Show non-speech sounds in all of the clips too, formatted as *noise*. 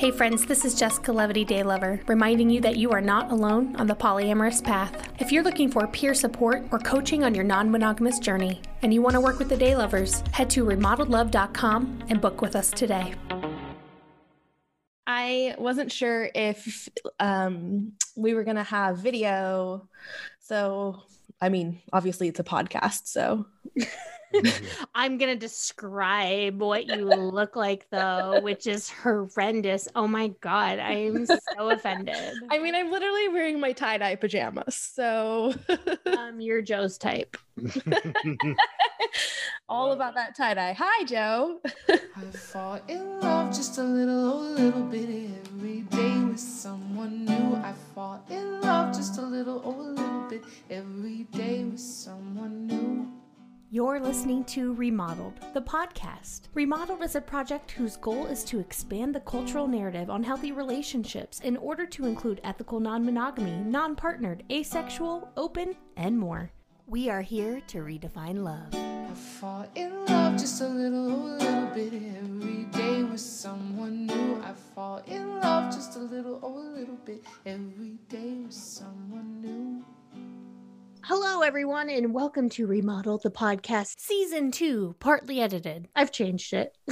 Hey friends, this is Jessica Levity Day Lover, reminding you that you are not alone on the polyamorous path. If you're looking for peer support or coaching on your non monogamous journey, and you want to work with the Day Lovers, head to remodeledlove.com and book with us today. I wasn't sure if um, we were going to have video. So, I mean, obviously it's a podcast. So. *laughs* *laughs* I'm going to describe what you look like, though, which is horrendous. Oh my God. I am so offended. *laughs* I mean, I'm literally wearing my tie dye pajamas. So, *laughs* um, you're Joe's type. All about that tie dye. Hi, Joe. I fall in love just a little, a little bit every day with someone new. I fall in love just a little, oh, a little bit every day with someone new. You're listening to Remodeled, the podcast. Remodeled is a project whose goal is to expand the cultural narrative on healthy relationships in order to include ethical non monogamy, non partnered, asexual, open, and more. We are here to redefine love. I fall in love just a little, oh, little bit every day with someone new. I fall in love just a little, oh, a little bit every day with someone new. Hello, everyone, and welcome to Remodel the Podcast, Season 2, partly edited. I've changed it. *laughs*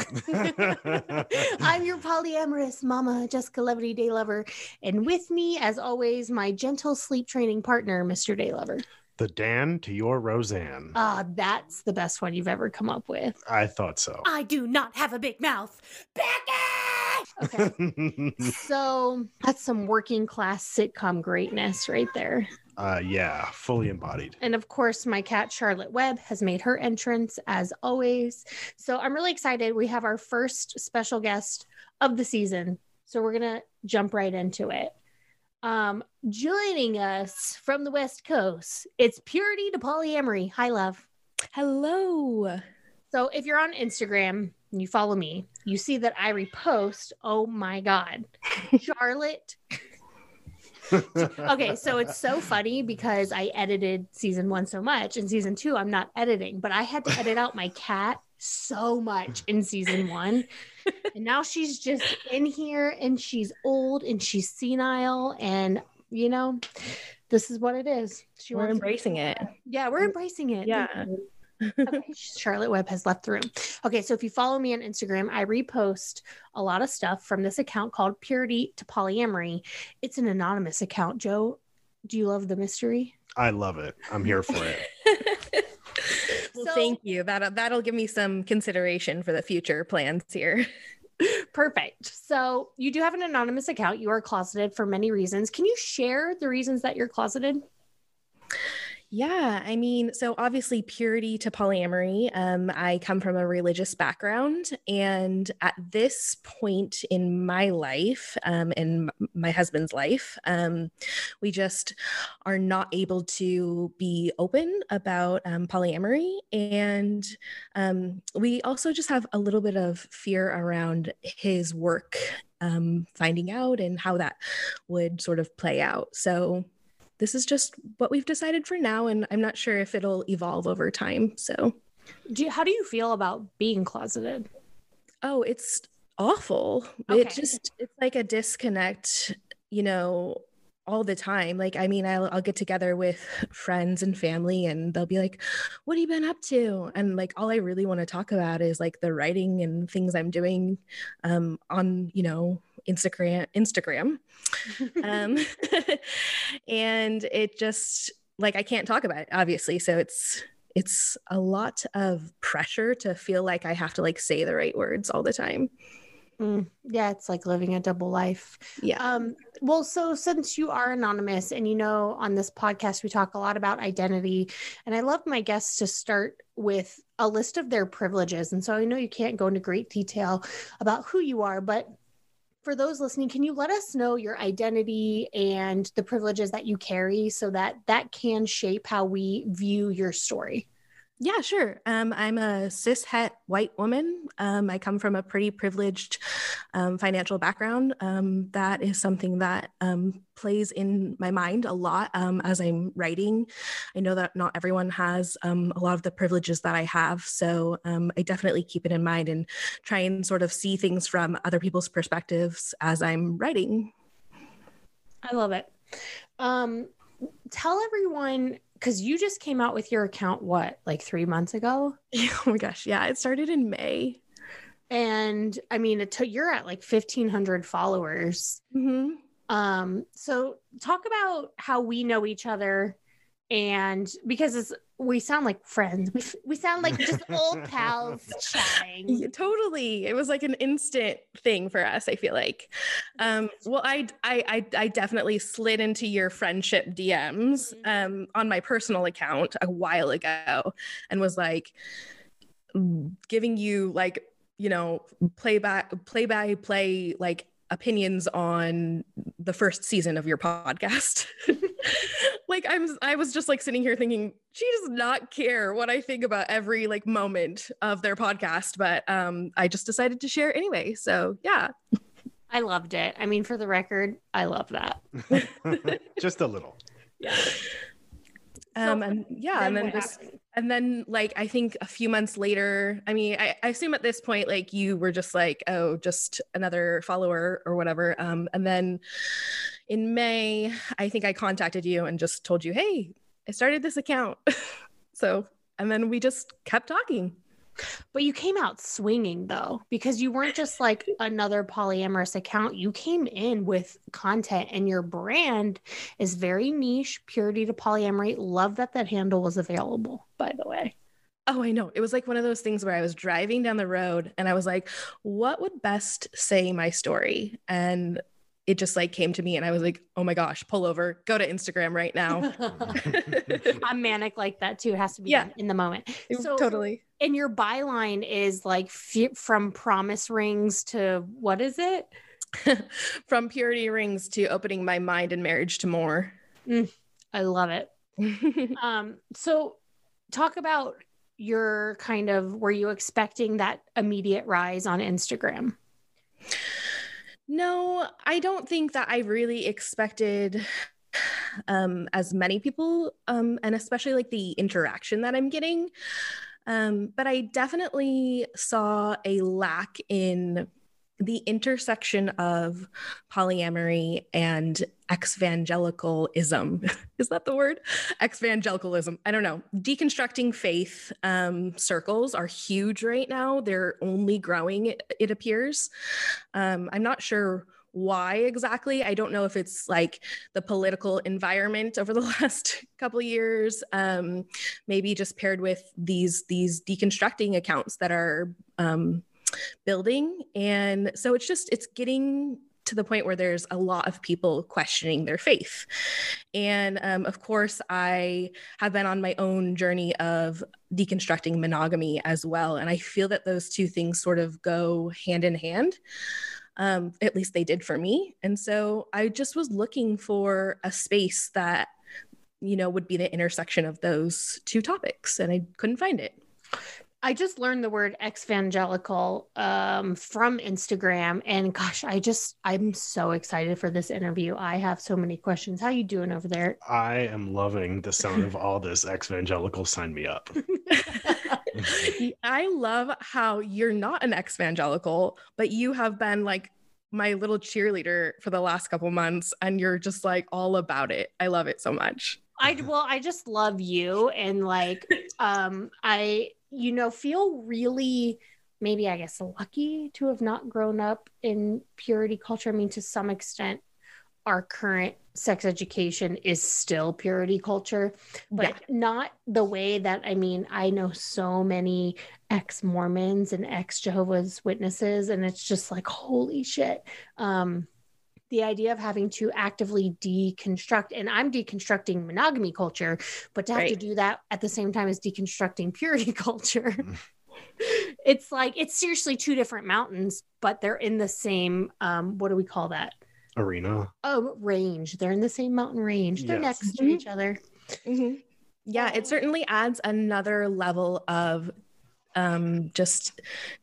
I'm your polyamorous mama, Jessica Levity Day Lover, and with me, as always, my gentle sleep training partner, Mr. Day Lover. The Dan to your Roseanne. Ah, uh, that's the best one you've ever come up with. I thought so. I do not have a big mouth. Becky! Okay. *laughs* so that's some working class sitcom greatness right there. Uh, yeah, fully embodied. And of course, my cat Charlotte Webb has made her entrance as always. So I'm really excited. We have our first special guest of the season. So we're going to jump right into it. Um, joining us from the West Coast, it's Purity to Polyamory. Hi, love. Hello. So if you're on Instagram and you follow me, you see that I repost. Oh my God. *laughs* Charlotte *laughs* okay, so it's so funny because I edited season one so much, and season two I'm not editing, but I had to edit out my cat so much in season one. and now she's just in here and she's old and she's senile and you know this is what it is. She we're mm. embracing it. Yeah, we're embracing it. Yeah okay, *laughs* Charlotte Webb has left the room. Okay, so if you follow me on Instagram, I repost a lot of stuff from this account called Purity to Polyamory. It's an anonymous account. Joe, do you love the mystery? I love it. I'm here for it. *laughs* well, so, thank you. That that'll give me some consideration for the future plans here. *laughs* Perfect. So you do have an anonymous account. You are closeted for many reasons. Can you share the reasons that you're closeted? Yeah, I mean, so obviously, purity to polyamory. Um, I come from a religious background, and at this point in my life, um, in my husband's life, um, we just are not able to be open about um, polyamory, and um, we also just have a little bit of fear around his work um, finding out and how that would sort of play out. So this is just what we've decided for now and i'm not sure if it'll evolve over time so. Do you, how do you feel about being closeted? Oh it's awful. Okay. it just it's like a disconnect you know all the time. Like i mean I'll, I'll get together with friends and family and they'll be like what have you been up to? And like all i really want to talk about is like the writing and things i'm doing um, on you know Instagram Instagram. *laughs* um, *laughs* and it just like I can't talk about it obviously so it's it's a lot of pressure to feel like I have to like say the right words all the time. Mm, yeah, it's like living a double life. Yeah. Um, well, so since you are anonymous and you know on this podcast we talk a lot about identity, and I love my guests to start with a list of their privileges. And so I know you can't go into great detail about who you are, but for those listening, can you let us know your identity and the privileges that you carry so that that can shape how we view your story? Yeah, sure. Um, I'm a cis het white woman. Um, I come from a pretty privileged um, financial background. Um, that is something that um, plays in my mind a lot um, as I'm writing. I know that not everyone has a lot of the privileges that I have. So I definitely keep it in mind and try and sort of see things from other people's perspectives as I'm writing. I love it. tell everyone because you just came out with your account what like three months ago? *laughs* Oh my gosh yeah it started in may. And i mean it took you're at like 1500 followers. Mm-hmm. um so talk about how we know each other and because it's we sound like friends we, we sound like just old pals *laughs* chatting yeah, totally it was like an instant thing for us i feel like um well I, I i i definitely slid into your friendship dms mm-hmm. um on my personal account a while ago and was like giving you like you know play back play by play like opinions on the first season of your podcast. *laughs* like I'm I was just like sitting here thinking she does not care what I think about every like moment of their podcast, but um I just decided to share anyway. So, yeah. *laughs* I loved it. I mean, for the record, I love that. *laughs* just a little. *laughs* Yeah. Um, and yeah, and then just happened? and then like I think a few months later, I mean, I, I, assume at this point, like you were just like, oh, just another follower or whatever. Um, and then in May, I think I contacted you and just told you, hey, I started this account. *laughs* so, and then we just kept talking. But you came out swinging though, because you weren't just like *laughs* another polyamorous account. You came in with content, and your brand is very niche, purity to polyamory. Love that that handle was available, by the way. Oh, I know. It was like one of those things where I was driving down the road and I was like, what would best say my story? And it just like came to me and I was like, oh my gosh, pull over, go to Instagram right now. *laughs* I'm manic like that too. It has to be yeah. in the moment. So totally. And your byline is like f- from promise rings to what is it? *laughs* from purity rings to opening my mind and marriage to more. Mm, I love it. *laughs* um, so talk about your kind of were you expecting that immediate rise on Instagram? No, I don't think that I really expected *sighs* um, as many people, um, and especially like the interaction that I'm getting. Um, but I definitely saw a lack in the intersection of polyamory and evangelicalism *laughs* is that the word? Evangelicalism i don't know. Deconstructing faith um, circles are huge right now. They're only growing it, it appears. Um, i'm not sure why exactly. I don't know if it's like the political environment over the *laughs* last couple years um, maybe just paired with these these deconstructing accounts that are um, building and so it's just it's getting to the point where there's a lot of people questioning their faith. And um, of course, I have been on my own journey of deconstructing monogamy as well. And I feel that those two things sort of go hand in hand. Um, at least they did for me. And so I just was looking for a space that, you know, would be the intersection of those two topics, and I couldn't find it. I just learned the word evangelical um, from Instagram, and *laughs* gosh, I just I'm so excited for this interview. I have so many questions. How you doing over there? I am loving the sound of all this evangelical. Sign me up. *laughs* I love how you're not an evangelical, but you have been like my little cheerleader for the last couple months, and you're just like all about it. I love it so much. I well, I just love you, and like, um, I you know, feel really maybe I guess lucky to have not grown up in purity culture. I mean, to some extent, our current sex education is still purity culture, but yeah. not the way that I mean, I know so many ex Mormons and ex Jehovah's Witnesses, and it's just like, holy shit. Um, the idea of having to actively deconstruct and i'm deconstructing monogamy culture but to have right. to do that at the same time as deconstructing purity *laughs* culture mm-hmm. it's like it's seriously two different mountains but they're in the same um what do we call that arena oh range they're in the same mountain range they're yes. next to mm-hmm. each other mm-hmm. yeah, it certainly adds another level of um, just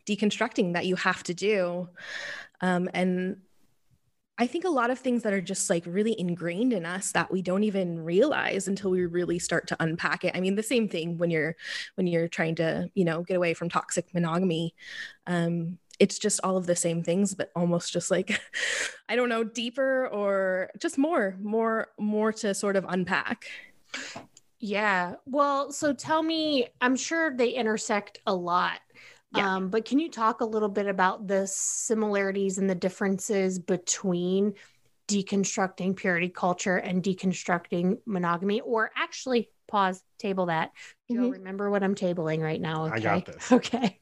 deconstructing that you have to do. Um, and I think a lot of things that are just like really ingrained in us that we don't even realize until we really start to unpack it. I mean, the same thing when you're when you're trying to, you know, get away from toxic monogamy. Um, it's just all of the same things, but almost just like *laughs* I don't know, deeper or just more, more, more to sort of unpack. Yeah. Well, so tell me, I'm sure they intersect a lot. Yeah. Um, but can you talk a little bit about the similarities and the differences between deconstructing purity culture and deconstructing monogamy? Or actually, pause, table that. Mm-hmm. Joe, remember what I'm tabling right now. Okay? I got this. *laughs* Okay.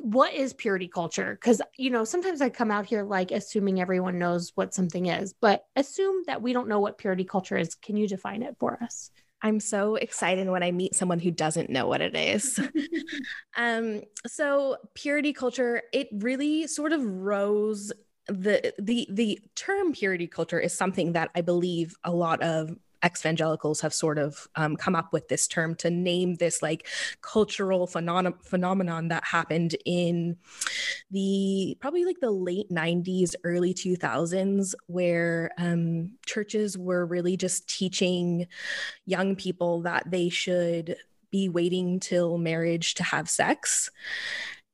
what is purity culture? Because, you know, sometimes I come out here like assuming everyone knows what something is, but assume that we don't know what purity culture is. Can you define it for us? I'm so excited when I meet someone who doesn't know what it is. *laughs* *laughs* um, so purity culture, it really sort of rose the the the term purity culture is something that I believe a lot of evangelicals have sort of um, come up with this term to name this like cultural phenom- phenomenon that happened in the probably like the late 90s early 2000s where um, churches were really just teaching young people that they should be waiting till marriage to have sex.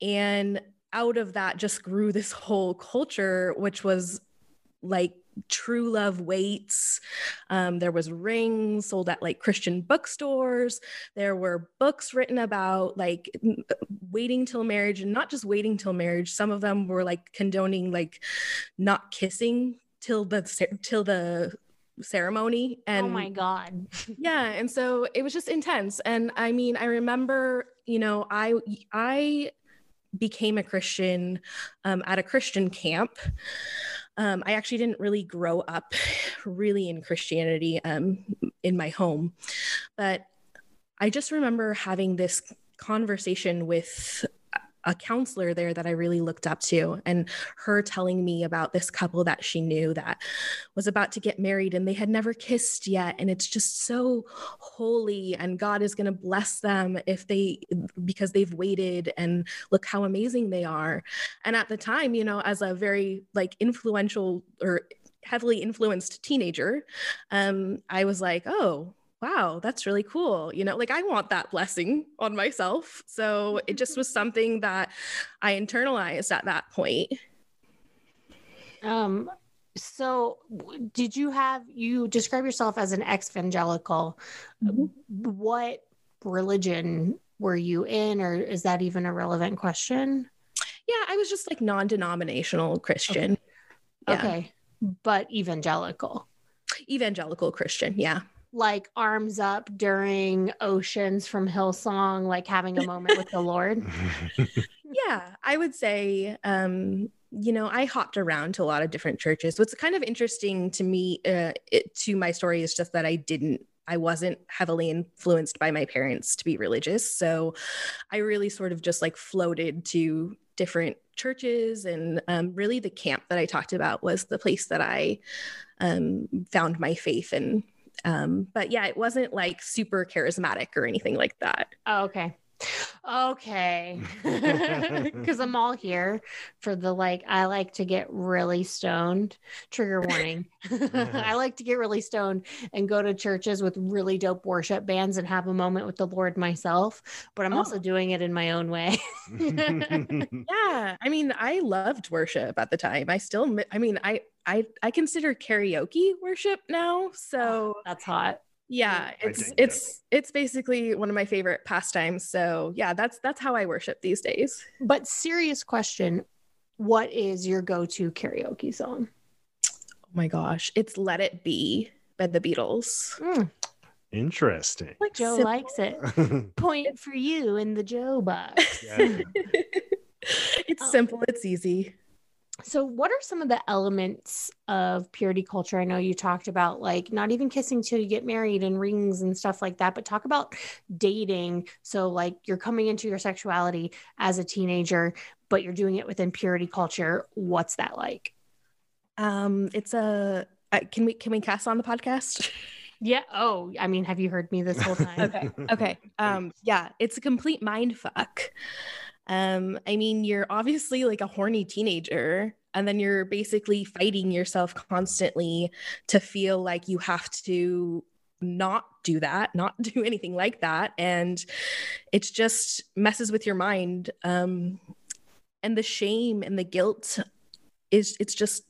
And out of that just grew this whole culture which was like true love waits um, there was rings sold at like christian bookstores. There were books written about like waiting till marriage and not just waiting till marriage. Some of them were like condoning like not kissing till the till the ceremony and oh my god. *laughs* Yeah and so it was just intense and i mean i remember you know i i became a christian um, at a christian camp um, I actually didn't really grow up *sighs* really in Christianity um, in my home, but I just remember having this conversation with a counselor there that I really looked up to, and her telling me about this couple that she knew that was about to get married and they had never kissed yet. And it's just so holy, and God is going to bless them if they, because they've waited and look how amazing they are. And at the time, you know, as a very like influential or heavily influenced teenager, um, I was like, oh, wow, that's really cool. You know, like I want that blessing on myself. So it just was something that I internalized at that point. Um, so did you have you describe yourself as an ex-evangelical? Mm-hmm. What religion were you in, or is that even a relevant question? Yeah, I was just like non-denominational Christian. Okay. Yeah. okay. But evangelical. Evangelical Christian, yeah like arms up during oceans from hillsong like having a moment with the lord *laughs* *laughs* yeah i would say um you know i hopped around to a lot of different churches what's kind of interesting to me uh, it, to my story is just that i didn't I wasn't heavily influenced by my parents to be religious. So I really sort of just like floated to different churches. And um, really, the camp that I talked about was the place that I um, found my faith and um, but yeah, it wasn't like super charismatic or anything like that. Oh, okay. Okay. *laughs* *laughs* Because I'm all here for the like, I like to get really stoned. Trigger warning. *laughs* I like to get really stoned and go to churches with really dope worship bands and have a moment with the Lord myself. But I'm oh. also doing it in my own way. yeah. I mean, I loved worship at the time. I still, I mean, I, I, I consider karaoke worship now. Oh, so oh, that's hot yeah it's it's it's basically one of my favorite pastimes so yeah that's that's how i worship these days. But serious question what is your go-to karaoke song? Oh my gosh it's let it be by the beatles. Mm. interesting. Like joe simple. likes it. *laughs* Point for you in the joe box. Yeah. *laughs* it's um, simple it's easy so what are some of the elements of purity culture i know you talked about like not even kissing till you get married and rings and stuff like that but talk about dating so like you're coming into your sexuality as a teenager but you're doing it within purity culture what's that like um it's a uh, can we can we cast on the podcast *laughs* Yeah. Oh, I mean, have you heard me this whole time? okay. Okay. *laughs* Um, yeah, it's a complete mind fuck. Um, I mean, you're obviously like a horny teenager, and then you're basically fighting yourself constantly to feel like you have to not do that, not *laughs* do anything like that. And it just messes with your mind. Um, and the shame and the guilt is, it's just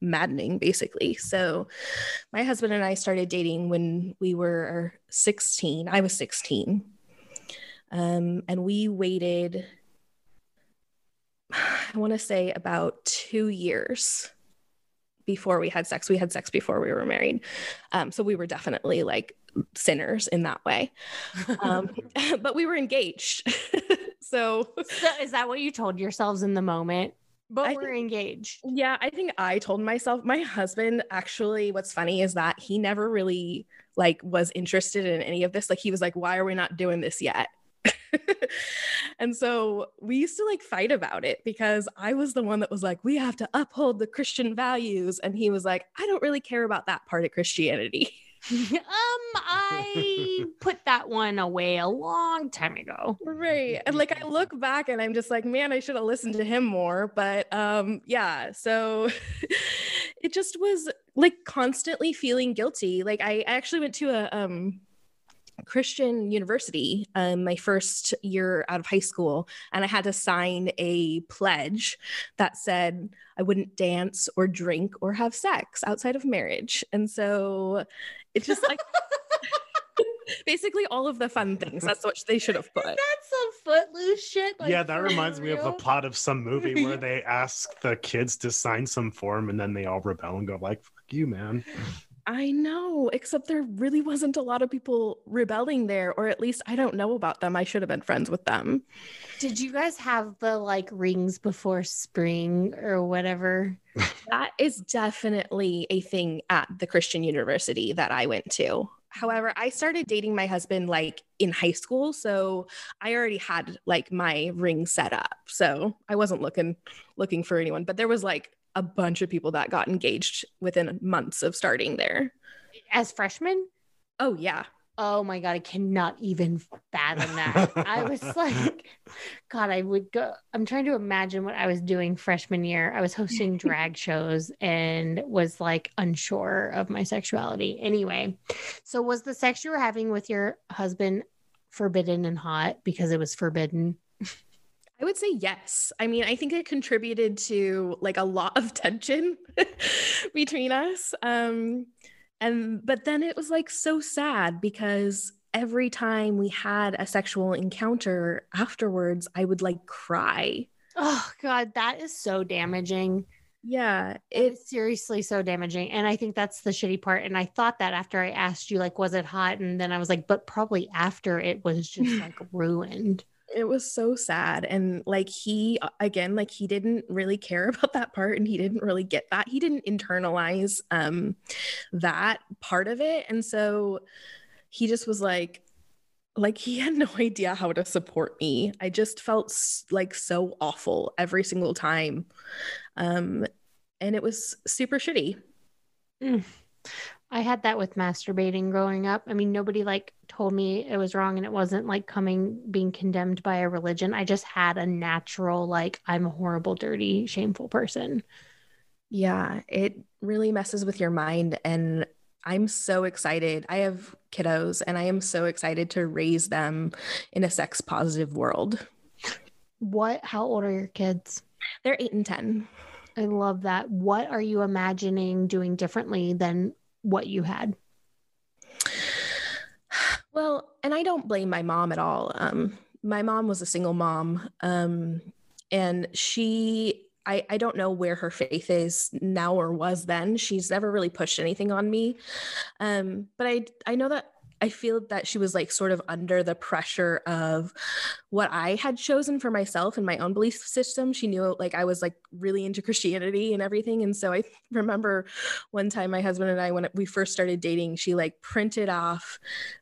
maddening basically. So my husband and I started dating when we were 16. I was 16. Um, and we waited I want to say about two years before we had sex. We had sex before we were married. Um, so we were definitely like sinners in that way. Um, *laughs* *laughs* but we were engaged. *laughs* so, so, is that what you told yourselves in the moment? But I we're think- engaged. yeah, I think I told myself, my husband actually, what's funny is that he never really like was interested in any of this. Like he was like, why are we not doing this yet? *laughs* and so we used to like fight about it because I was the one that was like, we have to uphold the Christian values. And he was like, I don't really care about that part of Christianity. *laughs* um, I *laughs* put that one away a long time ago. right. And like I look back and I'm just like, man, I should have listened to him more. But um, yeah, so it just was like constantly feeling guilty. Like I actually went to a um Christian university um, my first year out of high school, and I had to sign a pledge that said I wouldn't dance or drink or have sex outside of marriage. And so it's just like *laughs* basically all of the fun things. That's what they should have put. That's some footloose shit. like, yeah, that for reminds me of the plot of some movie where *laughs* they ask the kids to sign some form and then they all rebel and go like, "Fuck you, man." I know, except there really wasn't a lot of people rebelling there, or at least I don't know about them. I should have been friends with them. Did you guys have the like rings before spring or whatever? *laughs* That is definitely a thing at the Christian university that I went to. However, I started dating my husband like in high school, so I already had like my ring set up. So I wasn't looking looking for anyone, but there was like a bunch of people that got engaged within months of starting there. As freshmen? Oh yeah. Oh my god, I cannot even fathom that. I was *laughs* like, God, I would go. I'm trying to imagine what I was doing freshman year. I was hosting *laughs* drag shows and was like unsure of my sexuality. Anyway, so was the sex you were having with your husband forbidden and hot because it was forbidden? *laughs* I would say yes. I mean, I think it contributed to like a lot of *laughs* tension *laughs* between us. Um and but then it was like so sad because every time we had a sexual encounter afterwards, I would like cry. Oh God, that is so damaging. Yeah, It it is seriously so damaging. And I think that's the shitty part. And I thought that after I asked you, like, was it hot? And then I was like, but probably after it was just *laughs* like ruined. It was so sad and like he again like he didn't really care *laughs* about that part and he didn't really get that he didn't internalize um that part of it and so he just was like like he had *laughs* no idea how to support me. I just felt like so awful every single time um and it was super shitty I had that with masturbating growing up. I mean, nobody like told me it was wrong and it wasn't like coming being condemned by a religion. I just had a natural, like, I'm a horrible, dirty, shameful person. Yeah, it really messes with your mind. And I'm so excited. I have kiddos and I am so excited to raise them in a sex positive world. What, how old are your kids? They're eight and 10. I love that. What are you imagining doing differently than what you had? Well, and I don't blame my mom at all. Um, my mom was a single mom. Um, and she, I, I don't know where her faith is now or was then. She's never really pushed anything on me. Um, but I, I know that I feel that she was like sort of under the pressure of what I had chosen for myself and my own belief system. She knew like I was like really into Christianity and everything. And so I *laughs* remember one time my husband and I, when we first started dating, she like printed off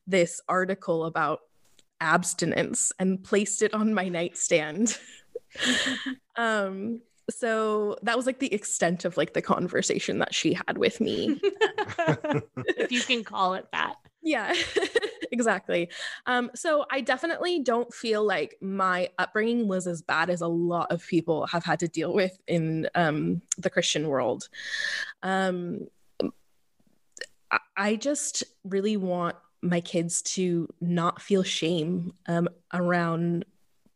this article about abstinence and placed it on my nightstand. *laughs* um, so that was like the extent of like the conversation that she had with me. *laughs* if you can call it that. Yeah, *laughs* exactly. Um, so I definitely don't feel like my upbringing was as bad as a lot of people have had to deal with in um, the Christian world. Um, I just really want my kids to not feel shame um, around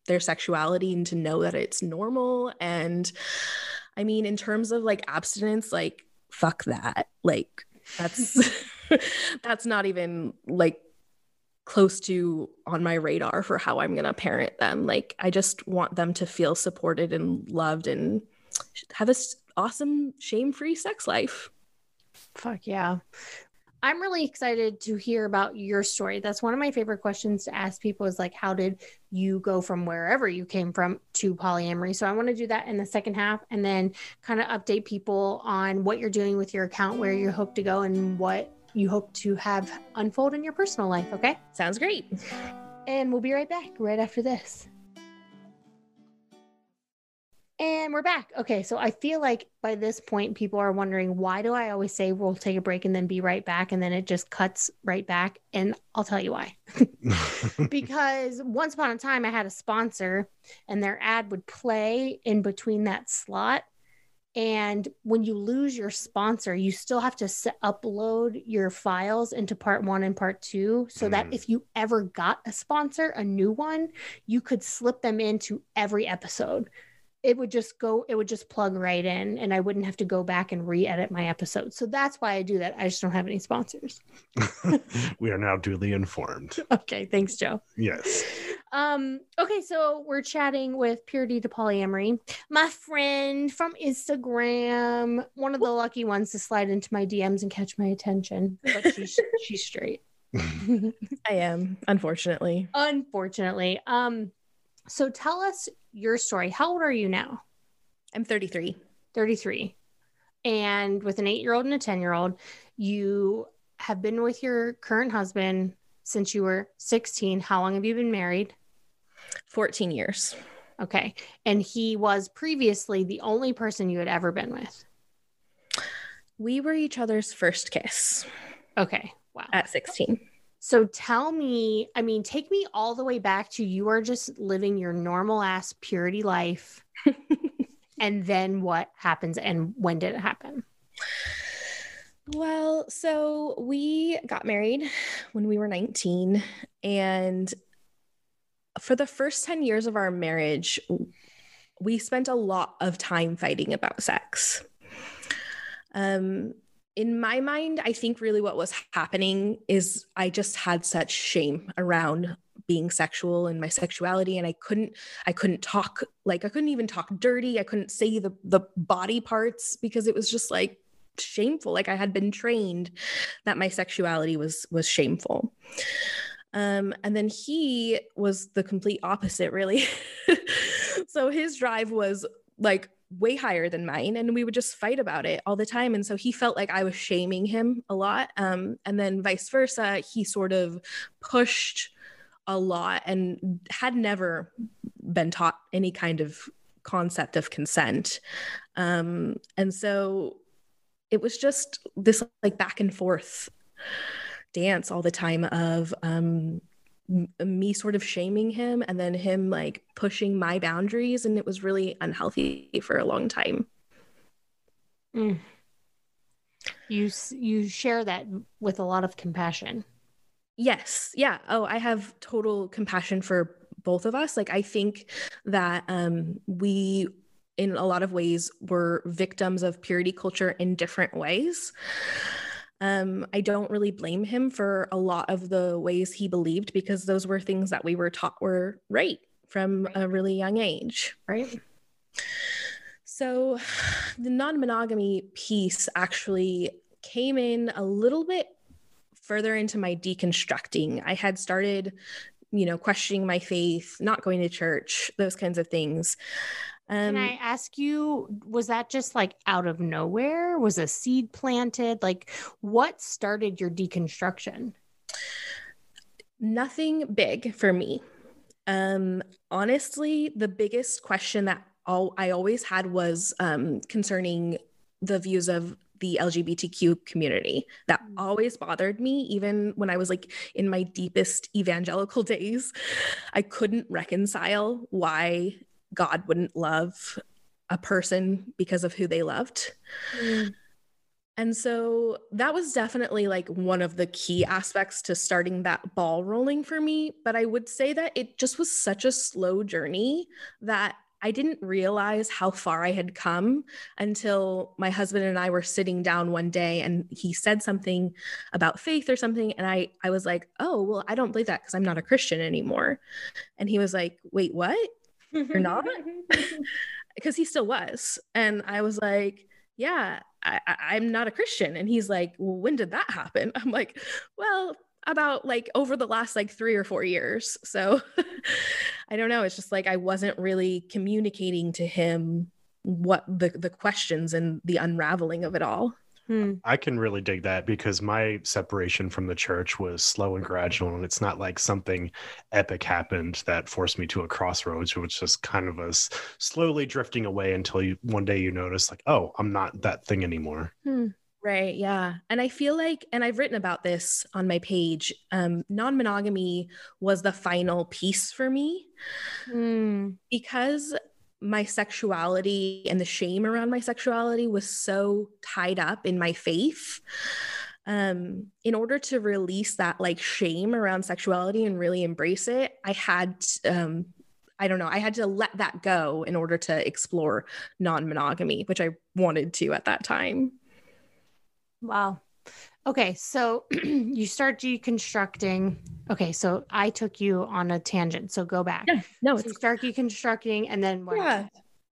their sexuality and to know that it's normal. And I mean, in terms of like abstinence, like, fuck that. Like, that's *laughs* *laughs* *laughs* that's not even like close to on my radar for how I'm going to parent them. Like, I just want them to feel supported and loved and have this awesome, shame free sex life. Fuck yeah. I'm really excited to hear about your story. That's one of my favorite questions to ask people is like, how did you go from wherever you came from to polyamory? So I want to do that in the second half and then kind of update people on what you're doing with your account, where you hope to go, and what you hope to have unfold in your personal life. Okay. Sounds great. And we'll be right back right after this. And we're back. Okay, so I feel like by this point, people are wondering why do I always say we'll take a break and then be right back, and then it just cuts right back. And I'll tell you why. *laughs* because once upon a time, I had a sponsor, and their ad would play in between that slot. And when you lose your sponsor, you still have to set, upload your files into part one and part two so mm. that if you ever got a sponsor, a new one, you could slip them into every episode it would just go it would just plug right in and i wouldn't have to go back and re-edit my episode so that's why i do that. I just don't have any sponsors. *laughs* We are now duly informed. *laughs* Okay thanks joe. Yes. Um okay so we're chatting with purity to polyamory. My friend from instagram one of the lucky ones to slide into my dms and catch my attention but she's *laughs* she's straight. I am unfortunately. Unfortunately. Um so tell us your story. How old are you now? I'm 33. 33. And with an eight year old and a 10 year old, you have been with your current husband since you were 16. How long have you been married? 14 years. Okay. And he was previously the only person you had ever been with. We were each other's first kiss. Okay. Wow. At 16. So tell me, I mean, take me all the way back to you are just living your normal ass purity life. *laughs* and then what happens and when did it happen? Well, so we got married when we were 19 and for the first 10 years of our marriage, we spent a lot of time fighting about sex. Um, in my mind, I think really what was happening is I just had such shame around being sexual and my sexuality and I couldn't I couldn't talk like I couldn't even talk dirty. I couldn't say the the body parts because it was just like shameful like I had been trained that my sexuality was was shameful. Um, and then he was the complete opposite, really. *laughs* so his drive was like way higher than mine and we would just fight about it all the time and so he felt like i was shaming him a lot um, and then vice versa he sort of pushed a lot and had never been taught any kind of concept of consent. Um, and so it was just this like back and forth dance all the time of um, me sort of shaming him and then him like pushing my boundaries and it was really unhealthy for a long time. Mm. you you share that with a lot of compassion. Yes. Yeah. Oh i have total compassion for both of us. Like i think that um we in a lot of ways were victims of purity culture in different ways um, I don't really blame him for a lot of the ways he believed because those were things that we were taught were right from a really young age. Right. So the non monogamy piece actually came in a little bit further into my deconstructing. I had started, you know, questioning my faith, not going to church, those kinds of things. Um, Can I ask you, was that just like out of nowhere? Was a seed planted? Like, what started your deconstruction? Nothing big for me. Um, honestly, the biggest question that all I always had was um, concerning the views of the LGBTQ community. That Mm. always bothered me, even when I was like in my deepest evangelical *laughs* days. I couldn't reconcile why God wouldn't love a person because of who they loved. Mm. And so that was definitely like one of the key aspects to starting that ball rolling for me. But I would say that it just was such a slow journey that I didn't realize how far I had come until my husband and I were sitting down one day and he said something about faith or something. And I, I was like, oh, well, I don't believe that because I'm not a Christian anymore. And he was like, wait, what? You're *laughs* not? *laughs* because he still was. And I was like, yeah, I, am not a Christian. And he's like, well, when did that happen? *laughs* I'm like, well, about like over the last like three or four years. So I don't know. It's just like I wasn't really communicating to him what the the questions and the unraveling of it all. Hmm. I can really dig that because my separation from the church was slow and gradual, and it's not like something epic happened that forced me to a crossroads. It was just kind of us slowly drifting away until you one day you notice, like, oh, I'm not that thing anymore. Hmm. Right. Yeah. And I feel like, and I've written about this on my page, um, non monogamy was the final piece for me Hmm. because my sexuality and the shame around my sexuality was so tied up in my faith. Um, in order to release that like shame around sexuality and really embrace it, I had, um, I don't know, I had to let that go in order to explore non monogamy, which I wanted to at that time. Wow. Okay, so *clears throat* you start deconstructing. Okay, so I took you on a tangent. So go back. Yeah, no, So it's you start deconstructing, and then what? Yeah.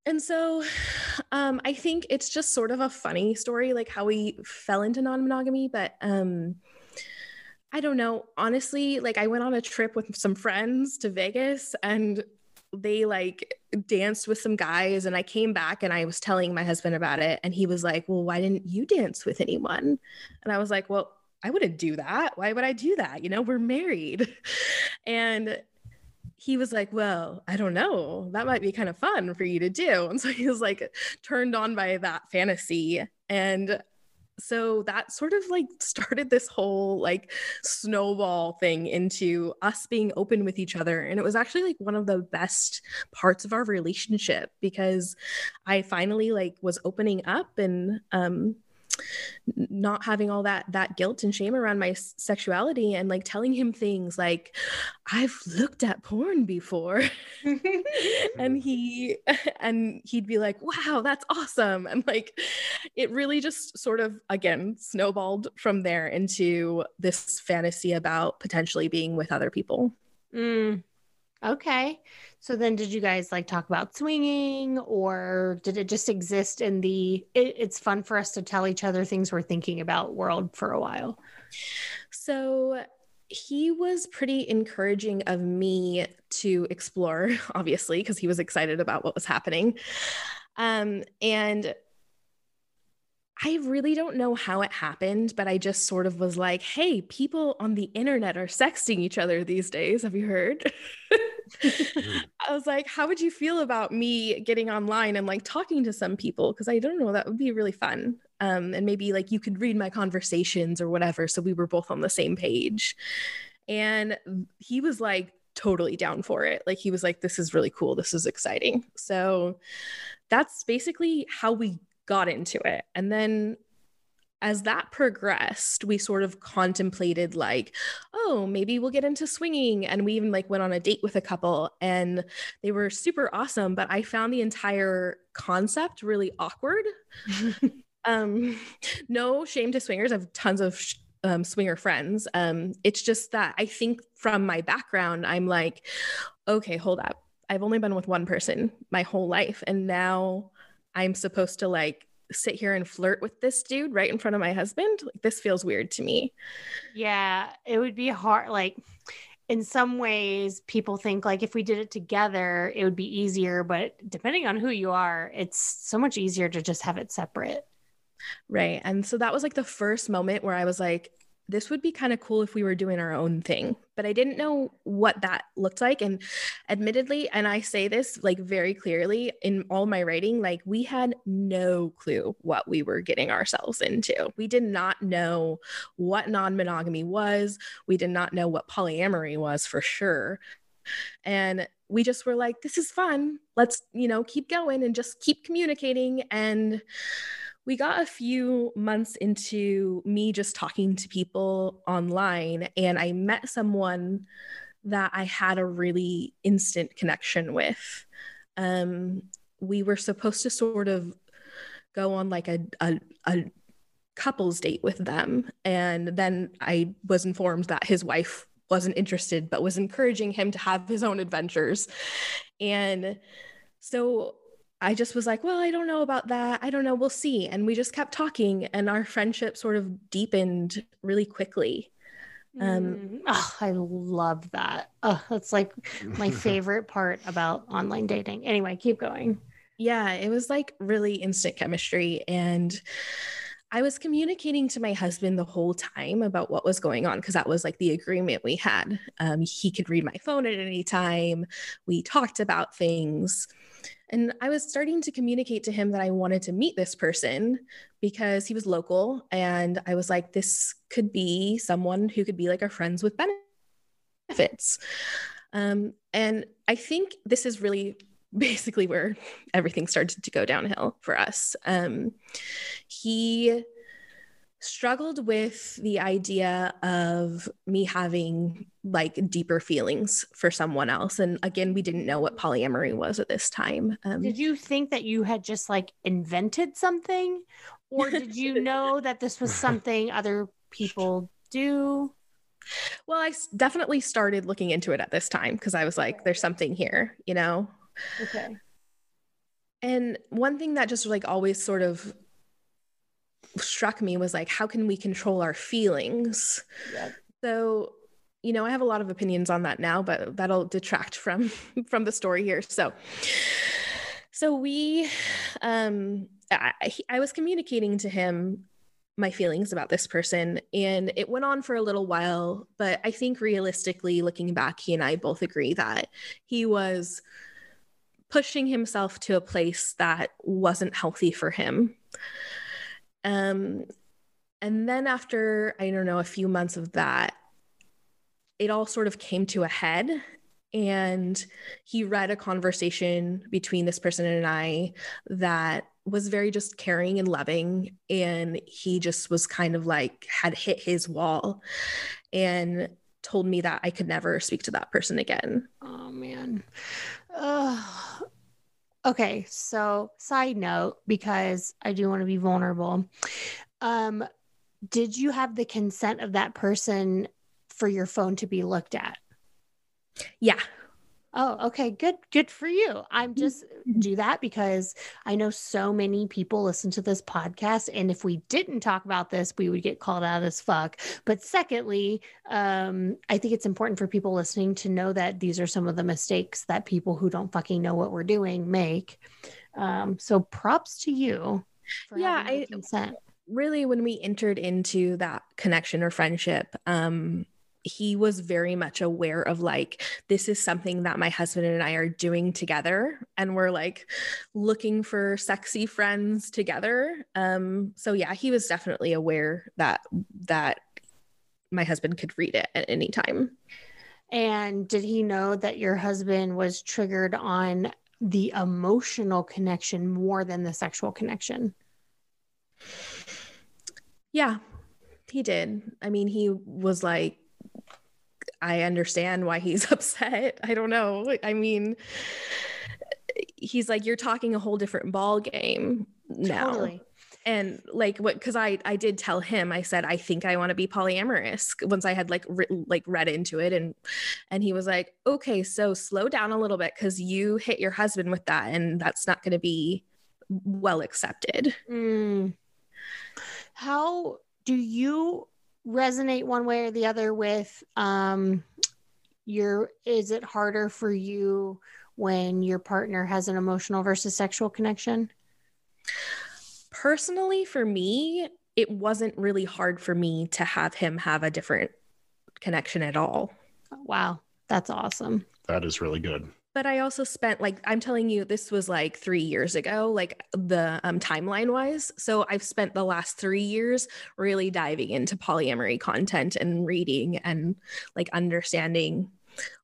And so *sighs* um I think it's just sort of a funny story like how we fell into non-monogamy but um I don't know honestly like I went on a trip with some friends to Vegas and they like danced with some guys and I came back and I was telling my husband about it and he was like, "Well, why didn't you dance with anyone?" And I was like, "Well, I wouldn't do that. Why would I do that? You know, we're married." *laughs* And he was like, Well, I don't know. That might be kind of fun for you to do. *laughs* And so he was like turned on by that fantasy. And so that sort of like started this whole like snowball thing into us being open with each other. And it was actually like one of the best parts of our relationship because I finally like was opening up and um not having all that that guilt and shame around my sexuality and like telling him things like I've looked at porn before. *laughs* And he *laughs* and he'd be like wow that's awesome. And like it really just sort of again snowballed from there into this fantasy about potentially being with other people. Mm. Okay. So then, did you guys like talk about swinging, or did it just exist in the? It, it's fun for us to tell each other things we're thinking about world for a while. So he was pretty encouraging of me to explore, *laughs* obviously, because he was excited about what was happening. Um, and I really don't know how it happened, but I just sort of was like, hey, people on the internet are sexting each other these days. Have you heard? *laughs* I was like, how would you feel about me getting online and like talking to some people? Because I don't know, that would be really fun. Um, and maybe like you could read my conversations or whatever. So we were both on the same page. And he was like totally down for it. Like he was like, this is really cool. This is exciting. So that's basically how we got into it. And then as that progressed, we sort of contemplated like, oh, maybe we'll get into swinging. And we even like went on a date with a couple and they were super awesome. But I found the entire concept really awkward. *laughs* um, no shame to swingers. I have tons of sh- um, swinger friends. Um, it's just that I think from my background, I'm like, okay, hold up. I've only been with one person my whole life. And now I'm supposed to like sit here and flirt with this dude right in front of my husband. Like this feels weird to me. Yeah, it would be hard. Like, in some ways, people think like if we did it together, it would be easier. But depending on who you are, it's so much easier to just have it separate. Right. And so that was like the first moment where I was like, this would be kind of cool if we were doing our own thing. But I didn't know what that looked like. And admittedly, and I say this like very clearly in all my writing, like we had no clue what we were getting ourselves into. We did not know what non monogamy was. We did not know what polyamory was for sure. And we just were like, this is fun. Let's, you know, keep going and just keep communicating. And we got a few months into me just talking to people online, and I met someone that I had a really instant connection with. Um, we were supposed to sort of go on like a, a, a couples date with them. And then I was informed that his wife wasn't interested, but was encouraging him to have his own adventures. And so I just was like, well, I don't know about that. I don't know. We'll see. And we just kept talking, and our friendship sort of deepened really quickly. Um, oh, I love that. Oh, that's like my *laughs* favorite part about online dating. Anyway, keep going. Yeah, it was like really instant chemistry. And I was communicating to my husband the whole time about what was going on because that was like the agreement we had. Um, he could read my phone at any time. We talked about things. And I was starting to communicate to him that I wanted to meet this person because he was local. And I was like, this could be someone who could be like our friends with benefits. Um, and I think this is really *laughs* basically where everything started to go downhill for us. Um, he struggled with the idea of me having like deeper feelings for someone else. And again we didn't know what polyamory was at this time. Um, did you think that you had just like invented something? Or *laughs* did you know that this was something other people do? Well i definitely started looking into it at this time because i was like there's something here you know? Okay. And one thing that just like always sort of struck me was like how can we control our feelings? Yep. so you know i have a lot of opinions on that now but that'll detract from *laughs* from the story here. So so we um I, I was communicating to him my feelings about this person and it went on for a little while but i think realistically looking back he and i both agree that he was pushing himself to a place that wasn't healthy for him um, and then after, I don't know, a few months of that, it all sort of came to a head. And he read a conversation between this person and I that was very just caring and loving. And he just was kind of like had hit his wall and told me that I could never speak to that person again. Oh, man. Uh, Okay, so side note because I do want to be vulnerable. Um did you have the consent of that person for your phone to be looked at? Yeah. Oh, okay. Good. Good for you. I'm just mm-hmm. do that because I know so many people listen to this podcast. And if we didn't talk about this, we would get called out as fuck. But secondly, um, I think it's important for people listening to know that these are some of the mistakes that people who don't fucking know what we're doing make. Um, so props to you. yeah. I consent. Really, when we entered into that connection or friendship, um, he was very much aware of like this is something that my husband and I are doing together and we're like looking for sexy friends together. Um so yeah he was definitely aware that that my husband could read it at any time. And did he know that your husband was triggered on the emotional connection more than the sexual connection? Yeah he did. I mean he was like I understand why he's *laughs* upset. I don't know. I mean, he's like, you're talking a whole different ball game now. Totally. And like what because I I did tell him I said I think I want to be polyamorous once I had like re- like read into it and and he was like okay so slow down a little bit because you hit your husband with that and that's not going to be well accepted. Mm. How do you resonate one way or the other with um your is it harder for you when your partner has an emotional versus sexual connection personally for me it wasn't really hard for me to have him have a different connection at all. Wow, that's awesome. That is really good. But I also spent like I'm telling you, this was like three years ago, like the um, timeline wise. So I've spent the last three years really diving into polyamory content and reading and like understanding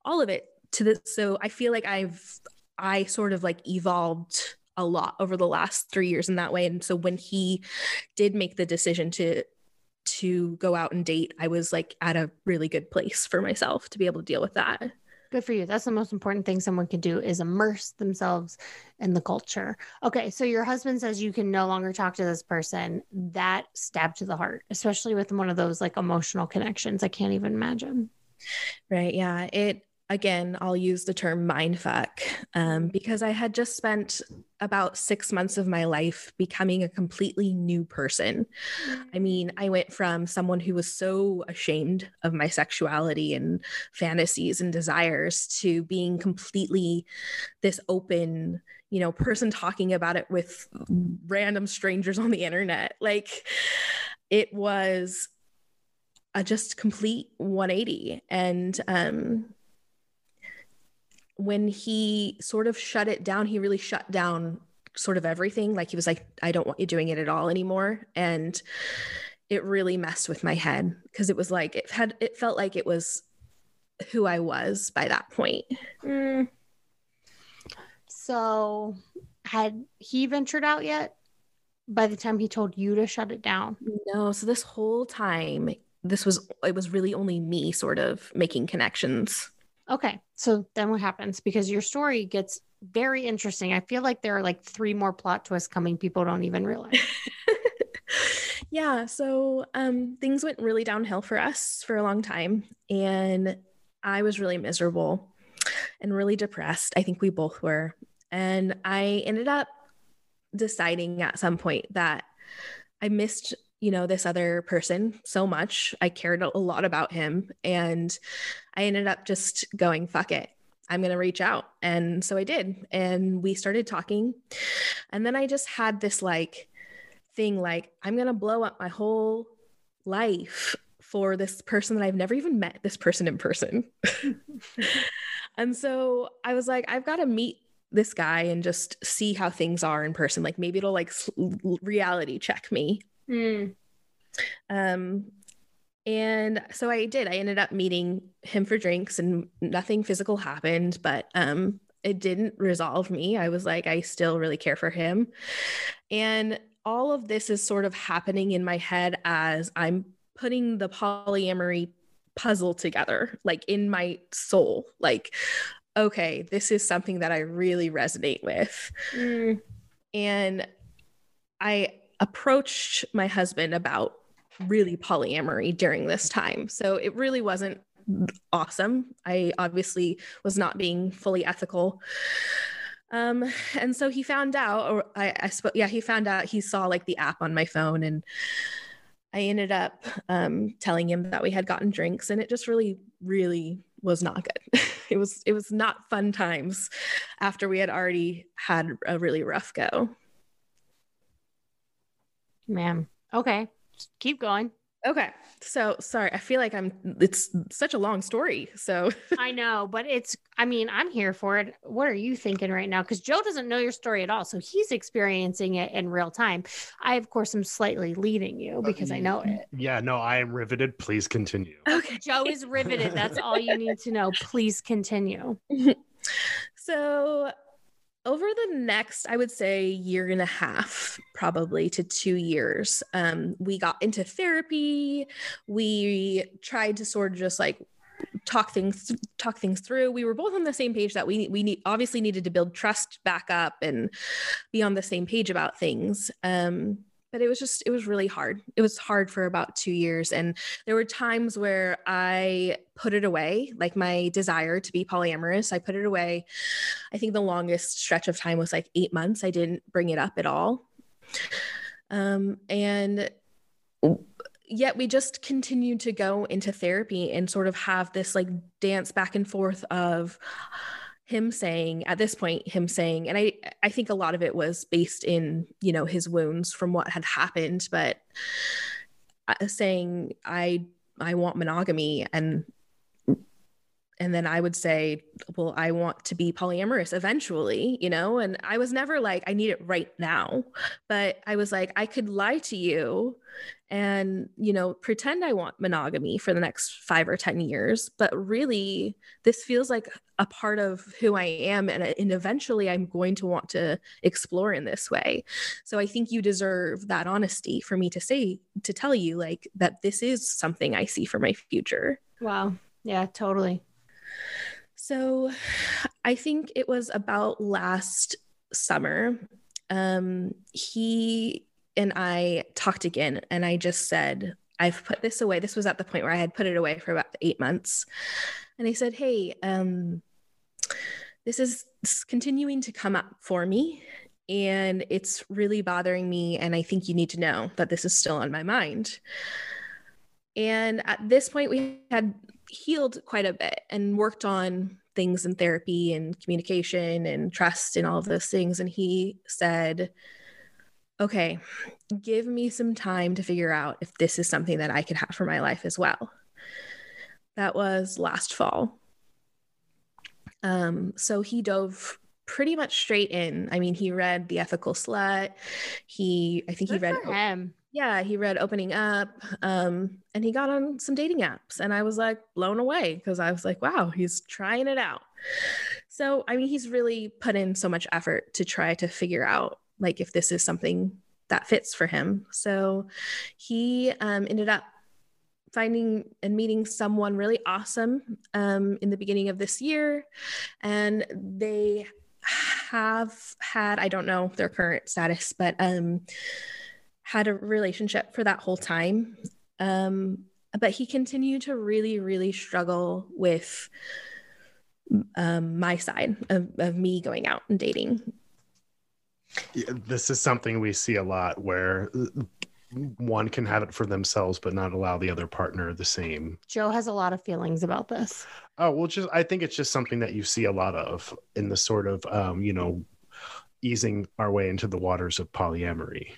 all of it to this. So I feel like I've I sort of like evolved a lot over the last three years in that way. And so when he did make the decision to to go out and date, I was like at a really good place for myself to be able to deal with that. Good for you. That's the most important thing someone can do is immerse themselves in the culture. Okay, so your husband says you can no longer talk to this person. That stabbed to the heart, especially with one of those like emotional connections. I can't even imagine. Right. Yeah. It again, I'll use the term mindfuck um, because I had just spent about six months of my life becoming a completely new person. I mean, I went from someone who was so ashamed of my sexuality and fantasies and desires to being completely this open, you know, person talking about it with random strangers on the internet. Like it was a just complete 180 and um when he sort of shut it down, he really shut down sort of everything. Like he was like, I don't want you doing it at all anymore. And it really messed with my head because it was like, it had, it felt like it was who I was by that point. Mm. So had he ventured out yet by the time he told you to shut it down? No. So this whole time, this was, it was really only me sort of making connections. Okay. So then what happens? Because your story gets very interesting. I feel like there are like three more plot twists coming people don't even realize. *laughs* yeah. So um, things went really downhill for us for a long time. And I was really miserable and really depressed. I think we both were. And I ended up deciding at some point that I missed you know, this other person so much. I cared a lot about him. And I ended up just going, fuck it. I'm going to reach out. And so I did. And we started talking. And then I just had this like thing like, I'm going to blow up my whole life for this person that I've never even met this person in person. *laughs* and so I was like, I've got to meet this guy and just see how things are in person. Like maybe it'll like reality check me. Mm. Um, and so I did. I ended up meeting him for drinks, and nothing physical happened, but um, it didn't resolve me. I was like, I still really care for him. And all of this is sort of happening in my head as I'm putting the polyamory puzzle together, like in my soul. Like, okay, this is something that I really resonate with. Mm. And I approached my husband about really polyamory during this time. So it really wasn't awesome. I obviously was not being fully ethical. Um, and so he found out, or I, I yeah, he found out he saw like the app on my phone and I ended up um, telling him that we had gotten drinks and it just really, really was not good. *laughs* it was, it was not fun times after we had already had a really rough go. Man. Okay. Keep going. Okay. So sorry, I feel like I'm it's such a long story. So *laughs* I know, but it's I mean, I'm here for it. What are you thinking right now? Because Joe doesn't know your story at all. So he's experiencing it in real time. I, of course, am slightly leading you uh, because I know it. Yeah, no, I am riveted. Please continue. Okay. Joe is riveted. That's all you need to know. Please continue. *laughs* so over the next, I would say, year and a half, probably to two years, um, we got into therapy. We tried to sort of just like talk things talk things through. We were both on the same page that we we need, obviously needed to build trust back up and be on the same page about things. Um, but it was just it was really hard. It was hard for about two years and there were times where i put it away like my desire to be polyamorous i put it away. I think the longest stretch of time was like eight months. I didn't bring it up at all. Um, and yet we just continued to go into therapy and sort of have this like dance back and forth of him saying at this point him saying and i i think a lot of it was based in you know his wounds from what had happened but uh, saying I I want monogamy and and then I would say, well, I want to be polyamorous eventually, you know? And I was never like, I need it right now. But I was like, I could lie to you and, you know, pretend I want monogamy for the next five or 10 years. But really, this feels like a part of who I am. And, and eventually I'm going to want to explore in this way. So I think you deserve that honesty for me to say, to tell you, like, that this is something I see for my future. Wow. Yeah, totally. So I think it was about last summer. Um, he and I talked again, and I just said, I've put this away. This was at the point where I had put it away for about eight months. And I said, Hey, um, this is continuing to come up for me. And it's really bothering me. And I think you need to know that this is still on my mind. And at this point, we had healed quite a bit and worked on things in therapy and communication and trust and all of those things. And he said, okay, give me some time to figure out if this is something that I could have for my life as well. That was last fall. Um, so he dove pretty much straight in. I mean, he read The Ethical Slut. He, I think Good he read him yeah, he read Opening Up um, and he got on some dating apps. And I was like blown away because I was like, wow, he's trying it out. So, I mean, he's really put in so much effort to try to figure out like if this is something that fits for him. So he um, ended up finding and meeting someone really awesome um, in the beginning of this year. And they have had, I don't know their current status, but um, had a relationship for that whole time. Um, but he continued to really, really struggle with um, my side of, of me going out and dating. Yeah, this is something we see a lot where one can have it for themselves but not allow the other partner the same joe has a lot of feelings about this oh well just i think it's just something that you see a lot of in the sort of um, you know easing our way into the waters of polyamory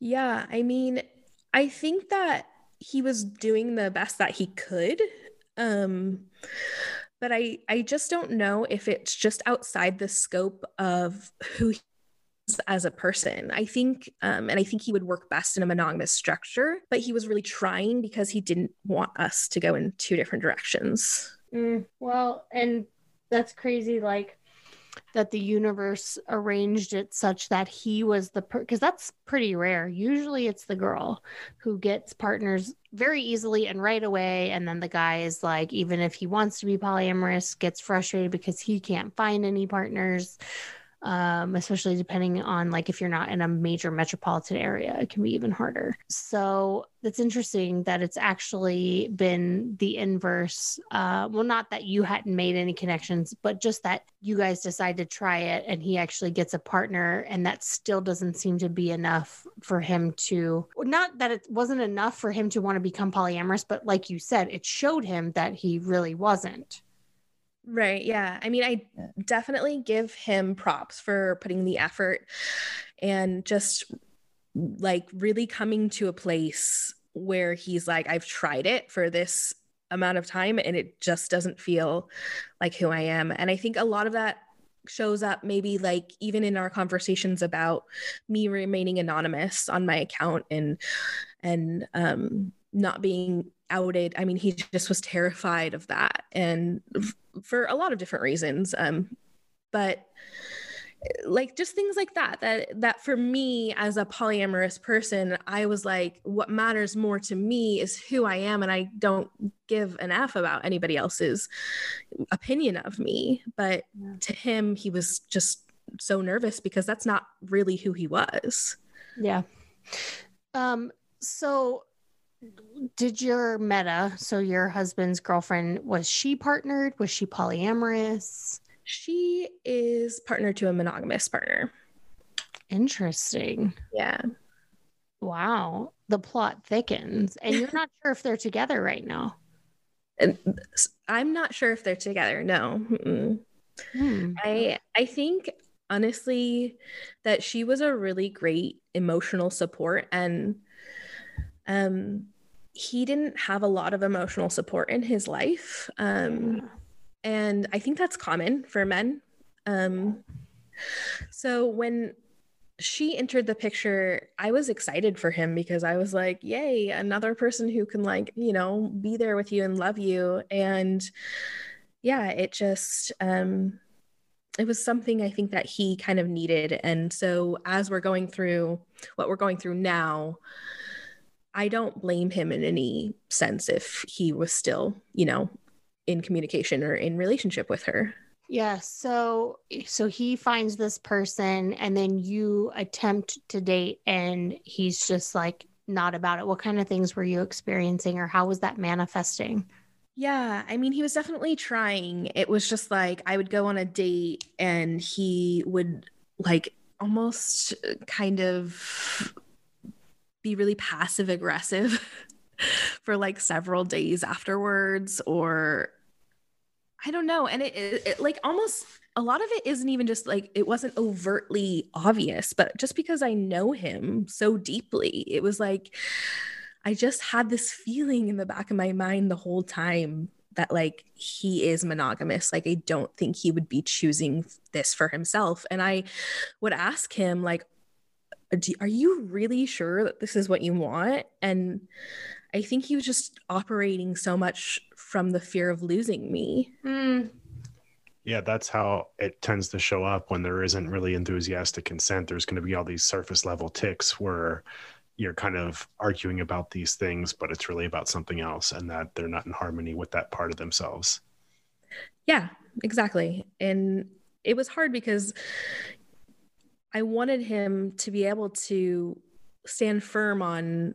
yeah, I mean, I think that he was doing the best that he could. Um but I I just don't know if it's just outside the scope of who he is as a person. I think um and I think he would work best in a monogamous structure, but he was really trying because he didn't want us to go in two different directions. Mm, well, and that's crazy like that the universe arranged it such that he was the because that's pretty rare. Usually it's the girl who gets partners very easily and right away and then the guy is like even if he wants to be polyamorous gets frustrated because he can't find any partners um, especially depending on like if you're not in a major metropolitan area, it can be even harder. So that's interesting that it's actually been the inverse. Uh, well, not that you hadn't made any connections, but just that you guys decide to try it and he actually gets a partner, and that still doesn't seem to be enough for him to, not that it wasn't enough for him to want to become polyamorous, but like you said, it showed him that he really wasn't. Right. Yeah. I mean, I definitely give him props for putting the effort and just like really coming to a place where he's like, I've tried it for this amount of time and it just doesn't feel like who I am. And I think a lot of that shows up maybe like even in our conversations about me remaining anonymous on my account and and um not being outed. I mean, he just was terrified of that, and f- for a lot of different reasons. Um, but like just things like that that that for me as a polyamorous person i was like what matters more to me is who i am and i don't give an f about anybody else's opinion of me but yeah. to him he was just so nervous because that's not really who he was yeah um so did your meta, so your husband's girlfriend, was she partnered? Was she polyamorous? She is partnered to a monogamous partner. Interesting. Yeah. Wow. The plot thickens. And you're not sure if they're together right now. And I'm not sure if they're together. No. Hmm. I I think honestly that she was a really great emotional support and um, he didn't have a lot of emotional support in his life. Um, and I think that's common for men. Um, so when she entered the picture, I was excited for him because I was like, yay, another person who can, like, you know, be there with you and love you. And yeah, it just, um, it was something I think that he kind of needed. And so as we're going through what we're going through now, I don't blame him in any sense if he was still, you know, in communication or in relationship with her. Yeah, so so he finds this person and then you attempt to date and he's just like not about it. What kind of things were you experiencing or how was that manifesting? Yeah, I mean, he was definitely trying. It was just like I would go on a date and he would like almost kind of be really passive aggressive *laughs* for like several days afterwards or I don't know. And it, it, it, like almost a lot of it isn't even just like it wasn't overtly obvious, but just because I know him so deeply, it was like I just had this feeling in the back of my mind the whole time that like he is monogamous. Like I don't think he would be choosing this for himself. And I would ask him like are you really sure that this is what you want? And I think he was just operating so much from the fear of losing me. Mm. Yeah, that's how it tends to show up when there isn't really enthusiastic consent. There's going to be all these surface level ticks where you're kind of arguing about these things, but it's really about something else and that they're not in harmony with that part of themselves. Yeah, exactly. And it was hard because I wanted him to be able to stand firm on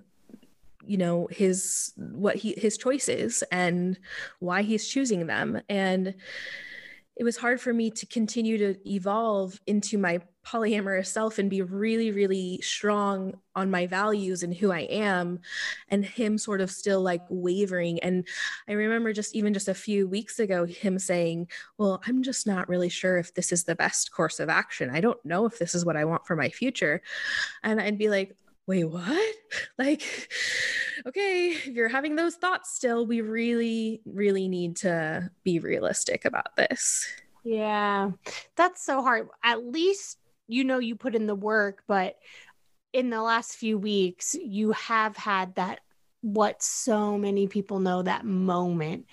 you know his what he his choices and why he's choosing them. And it was hard for me to continue to evolve into my polyamorous self and be really really strong on my values and who i am and him sort of still like wavering and i remember just even just a few weeks ago him saying well i'm just not really sure if this is the best course of action i don't know if this is what i want for my future and i'd be like wait, what? *laughs* Like, okay, if you're having those thoughts still, we really, really need to be realistic about this. Yeah, that's so hard. At least you know you put in the work, but in the last few weeks, you have had that what so many people know that moment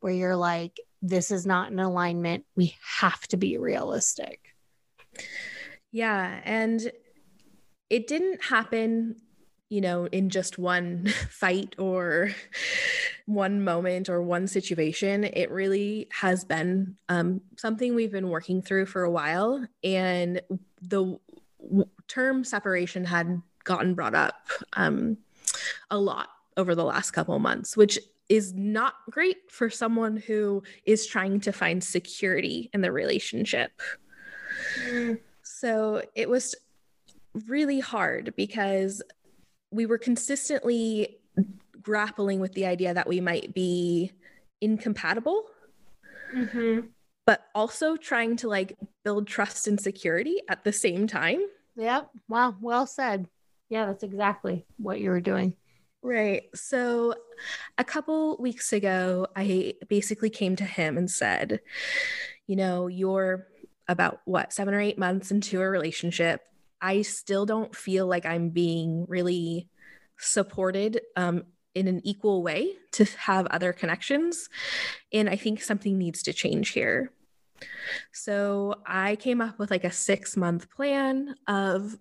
where you're like, this is not in alignment. We have to be realistic. Yeah. And it didn't happen you know in just one *laughs* fight or *laughs* one moment or one situation it really has been um, something we've been working through for a while and the w- term separation had gotten brought up um, a lot over the last couple months which is not great for someone who is trying to find security in the relationship mm. so it was really hard because we were consistently grappling with the idea that we might be incompatible mm-hmm. But also trying to like build trust and security at the same time. Yep. Wow. Well said. Yeah that's exactly what you were doing. Right. So a couple weeks ago i basically came to him and said you know you're about what seven or eight months into a relationship. I still don't feel like I'm being really supported um, in an equal way to have other connections. And I think something needs to change here. So I came up with like a six month plan of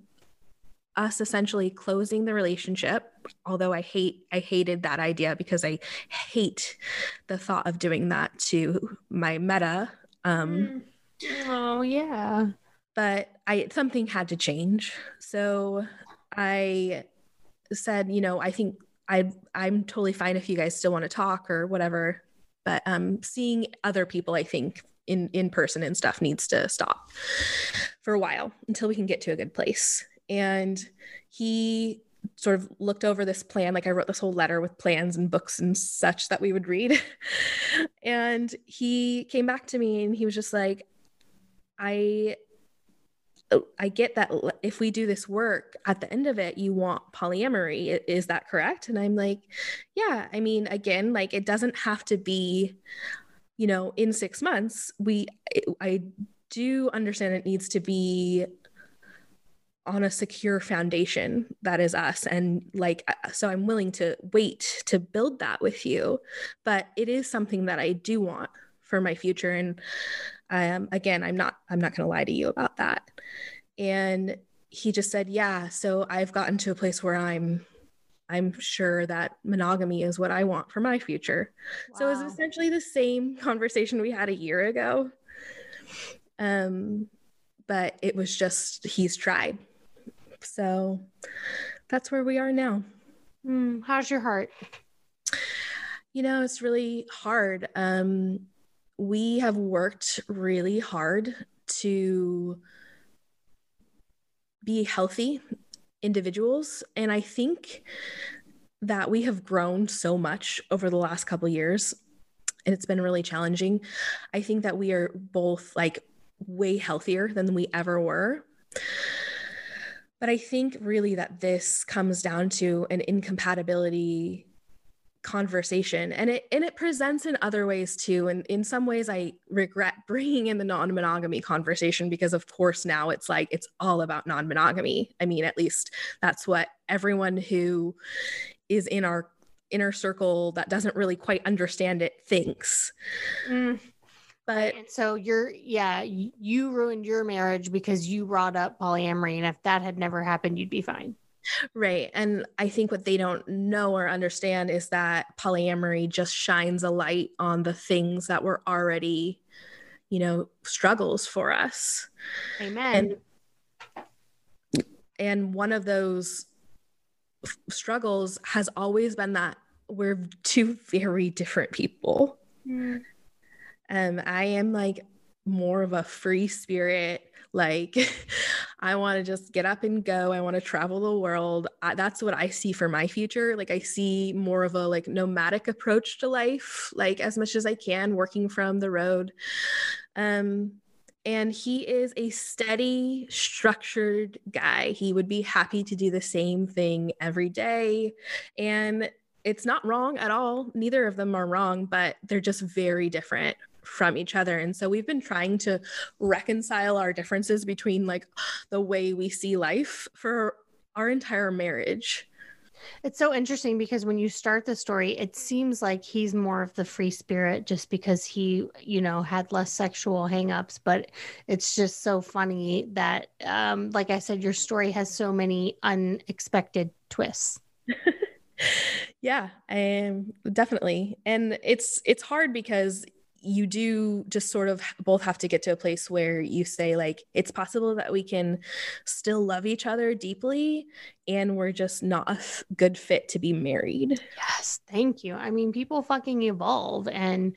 us essentially closing the relationship although i hate i hated that idea because i hate the thought of doing that to my meta um oh yeah but I something had to change. So I said, you know, I think I I'm totally fine if you guys still want to talk or whatever, but um seeing other people I think in in person and stuff needs to stop for a while until we can get to a good place. And he sort of looked over this plan like i wrote this whole letter with plans and books and such that we would read *laughs* and he came back to me and he was just like i I get that if we do this work at the end of it, you want polyamory. Is that correct? And I'm like, yeah. I mean, again, like it doesn't have to be, you know, in six months. We, I do understand it needs to be on a secure foundation that is us and like uh, so i'm willing to wait to build that with you but it is something that i do want for my future and um, again i'm not i'm not going to lie to you about that and he just said yeah so i've gotten to a place where i'm i'm sure that monogamy is what i want for my future wow. so it was essentially the same *laughs* conversation we had a year ago um but it was just he's tried so that's where we are now. Mm, how's your heart? You know, it's really hard. Um, we have worked really hard to be healthy individuals. And I think that we have grown so much over the last couple years and it's been really challenging. I think that we are both like way healthier than we ever were. But I think really that this comes down to an incompatibility conversation and it and it presents in other ways too and in some ways i regret *laughs* bringing in the non-monogamy conversation because of course now it's like it's all about non-monogamy i mean at least that's what everyone who is in our inner circle that doesn't really quite understand it thinks mm. But and so you're, yeah, you ruined your marriage because you brought up polyamory. And if that had never happened, you'd be fine. Right. And I think what they don't know or understand is that polyamory just shines a light on the things that were already, you know, struggles for us. Amen. And, and one of those struggles has always been that we're two very different people. Mm. Um, I am like more of a free spirit. Like, *laughs* I want to just get up and go. I want to travel the world. I, that's what I see for my future. Like, I see more of a like nomadic approach to life, like as much as I can, working from the road. Um, and he is a steady, structured guy. He would be happy to do the same thing every day. And it's not wrong at all. Neither of them are wrong, but they're just very different from each other. And so we've been trying to reconcile our differences between like the way we see life for our entire marriage. It's so interesting because when you start the story, it seems like he's more of the free spirit just because he, you know, had less sexual hangups. But it's just so funny that, um, like I said, your story has so many unexpected twists. *laughs* yeah, um, definitely. And it's it's hard because you do just sort of both have to get to a place where you say like it's possible that we can still love each other deeply and we're just not a f- good fit to be married yes thank you i mean people fucking evolve and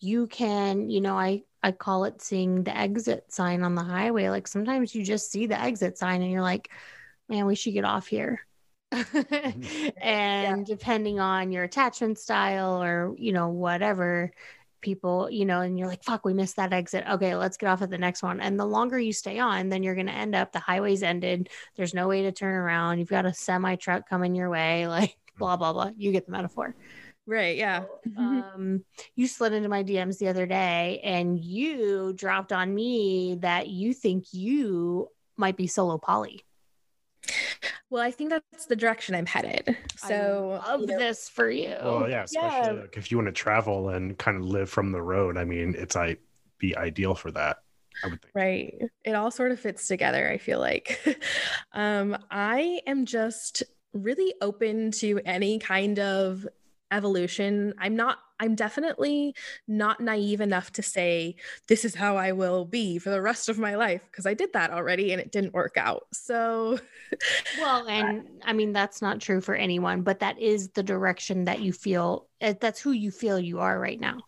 you can you know i i call it seeing the exit sign on the highway like sometimes you just see the exit sign and you're like man we should get off here mm-hmm. *laughs* and yeah. depending on your attachment style or you know whatever people, you know, and you're like, fuck, we missed that exit. Okay, let's get off at the next one. And the longer you stay on, then you're going to end up, the highway's ended. There's no way to turn around. You've got a semi truck coming your way, *laughs* like blah, blah, blah. You get the metaphor. Right. Yeah. um, you slid into my DMs the other day and you dropped on me that you think you might be solo poly. Well, I think that's the direction I'm headed. So I love you know, this for you. Well, yeah, especially yeah. Like if you want to travel and kind of live from the road. I mean, it's I be ideal for that. I would think. Right. It all sort of fits together, I feel like. *laughs* um, I am just really open to any kind of evolution. I'm not I'm definitely not naive enough to say this is how I will be for the rest of my life because I did that already and it didn't work out. So *laughs* well, and I mean that's not true for anyone, but that is the direction that you feel eh, that's who you feel you are right now.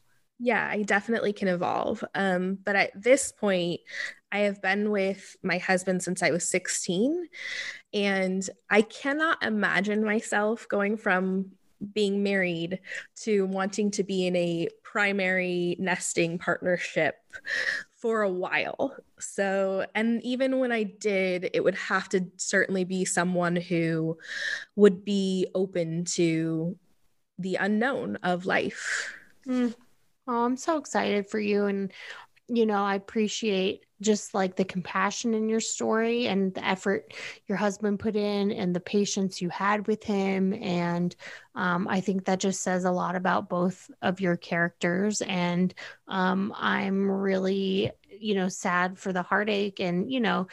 Yeah, I definitely can evolve. Um, but at this point, I have been with my husband since I was 16. And I cannot imagine myself going from being married to wanting to be in a primary nesting partnership for a while. So, and even when I did, it would have to certainly be someone who would be open to the unknown of life. Mm. Oh, I'm so excited for you. And, you know, I appreciate just like the compassion in your story and the effort your husband put in and the patience you had with him. And um, I think that just says a lot about both of your characters. And um, I'm really, you know, sad for the heartache and, you know,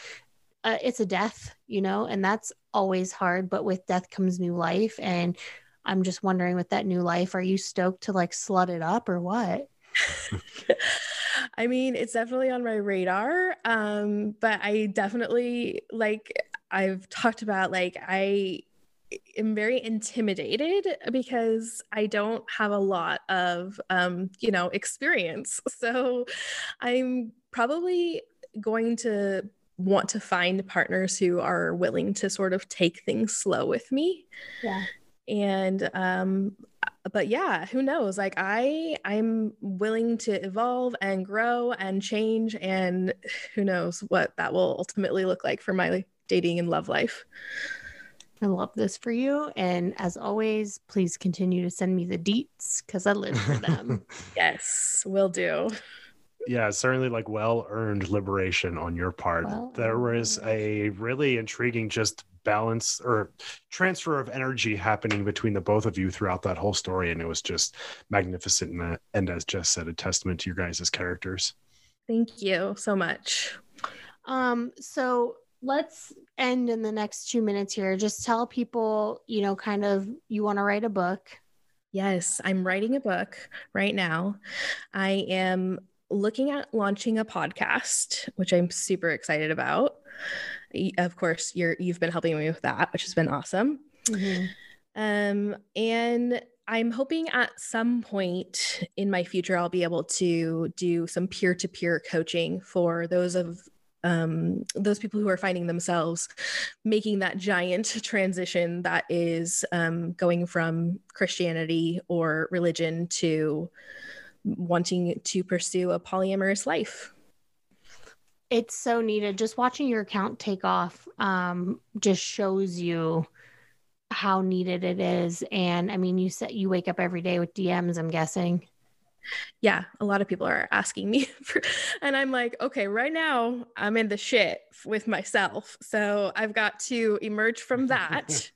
uh, it's a death, you know, and that's always hard. But with death comes new life. And I'm just wondering with that new life, are you stoked to like slut it up or what? *laughs* I mean, it's definitely on my radar. Um, but I definitely like I've talked about like I am very intimidated because I don't have a lot of um, you know, experience. *laughs* So I'm probably going to want to find partners who are willing to sort of take things slow with me. Yeah. And um but yeah who knows? Like i i'm willing to evolve and grow and change and *sighs* who knows what that will ultimately look like for my dating and love life. I love this for you and as always please continue to send me the deets because i live for them. *laughs* Yes will do. Yeah certainly like well earned liberation on your part. Well there was a really intriguing just balance or transfer of energy happening between the both of you throughout that whole story and it was just magnificent and, and as jess said a testament to your guys' characters. Thank you so much. Um so let's end in the next two minutes here. Just tell people you know kind of you want to write a book. Yes i'm writing a book right now. I am looking at launching a podcast which i'm super excited about of course you're you've been helping me with that which has been awesome mm-hmm. um and i'm hoping at some point in my future i'll be able to do some peer-to-peer coaching for those of um, those people who are finding themselves making that giant *laughs* transition that is um, going from Christianity or religion to wanting to pursue a polyamorous life it's so needed. Just watching your account take off um, just shows you how needed it is. And I mean, you said you wake up every day with DMs, I'm guessing. Yeah, a lot of people are asking me *laughs* for, and I'm like, okay, right now I'm in the shit with myself. So I've got to emerge from *laughs* that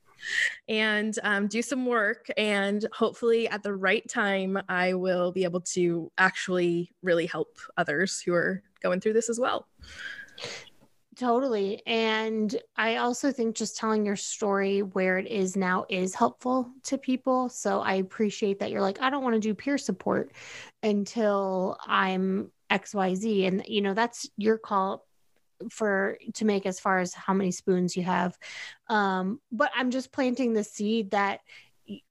and um, do some work. And hopefully, at the right time, I will be able to actually really help others who are going through this as well. Totally. And I also think just telling your story where it is now is helpful to people. So I appreciate that you're like, I don't want to do peer support until I'm XYZ. And, you know, that's your call for to make as far as how many spoons you have. Um, but I'm just planting the seed that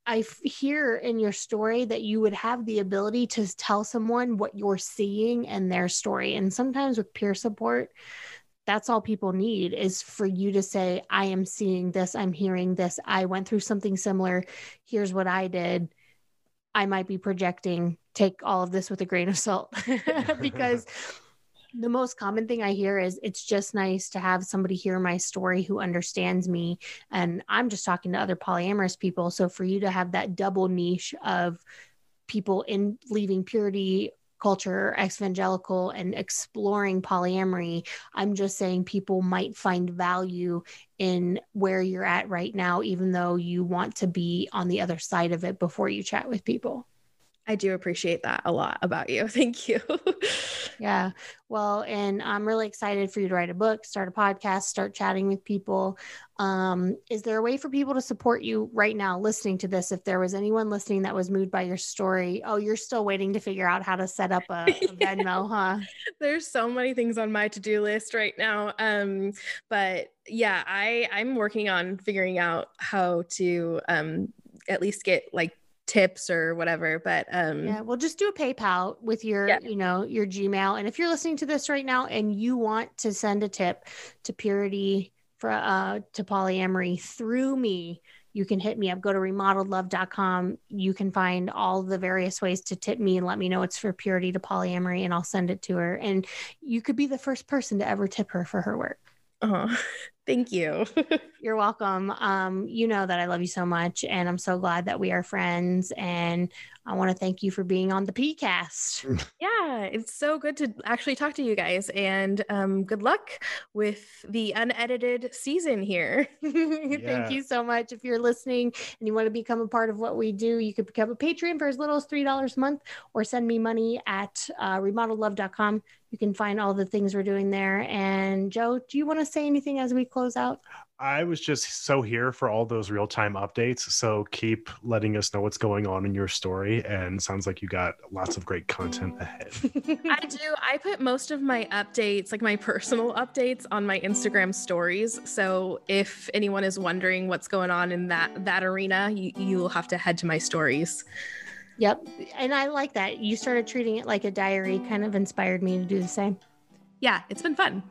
I hear in your story that you would have the ability to tell someone what you're seeing and their story. And sometimes with peer support, that's all people need is for you to say, I am seeing this, I'm hearing this, I went through something similar. Here's what I did. I might be projecting. Take all of this with a grain of salt *laughs* because *laughs* the most common thing I hear is it's just nice to have somebody hear my story who understands me. And I'm just talking to other polyamorous people. So for you to have that double niche of people in leaving purity culture, evangelical, and exploring polyamory, I'm just saying people might find value in where you're at right now, even though you want to be on the other side of it before you chat with people. I do appreciate that a lot about you. *laughs* Thank you. yeah. Well, and I'm really excited for you to write a book, start a podcast, start chatting with people. Um, is there a way for people to support you right now listening to this? If there was anyone listening that was moved by your story, oh, you're still waiting to figure out how to set up a, a *laughs* Venmo, huh? There's so many things on my to-do list right now. Um, but yeah, I I'm working on figuring out how to um at least get like tips or whatever but um yeah well just do a paypal with your yeah. you know your gmail and if you're listening to this right now and you want to send a tip to purity for uh to polyamory through me you can hit me up. Go to remodeledlove.com. You can find all the various ways to tip me and let me know it's for purity to polyamory, and I'll send it to her. And you could be the first person to ever tip her for her work. Oh, *laughs* thank you. *laughs* You're welcome. Um, you know that I love you so much, and I'm so glad that we are friends. And I want to thank you for being on the PCast. *laughs* yeah, it's so good to actually talk to you guys, and um, good luck with the unedited season here. yeah. *laughs* Thank you so much. If you're listening and you want to become a part of what we do, you could become a patron for as little as three dollars a month, or send me money at uh, remodeledlove.com. You can find all the things we're doing there. And Joe, do you want to say anything as we close out? I was just so here for all those real time updates. So keep letting us know what's going on in your story. And sounds like you got lots of great content ahead. *laughs* I do. I put most of my updates, like my *laughs* personal updates, on my Instagram stories. So if anyone is wondering what's going on in that that arena, you, you'll have to head to my stories. Yep. And I like that. You started treating it like a diary, kind of inspired me to do the same. Yeah, it's been fun.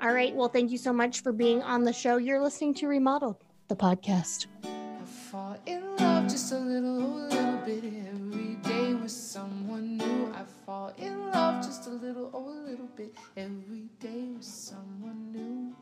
All right. Well, thank you so much for being on the show. You're listening to Remodeled, the podcast. I fall in love just a little, little bit every day with someone new. I fall in love just a little, oh, a little bit every day with someone new.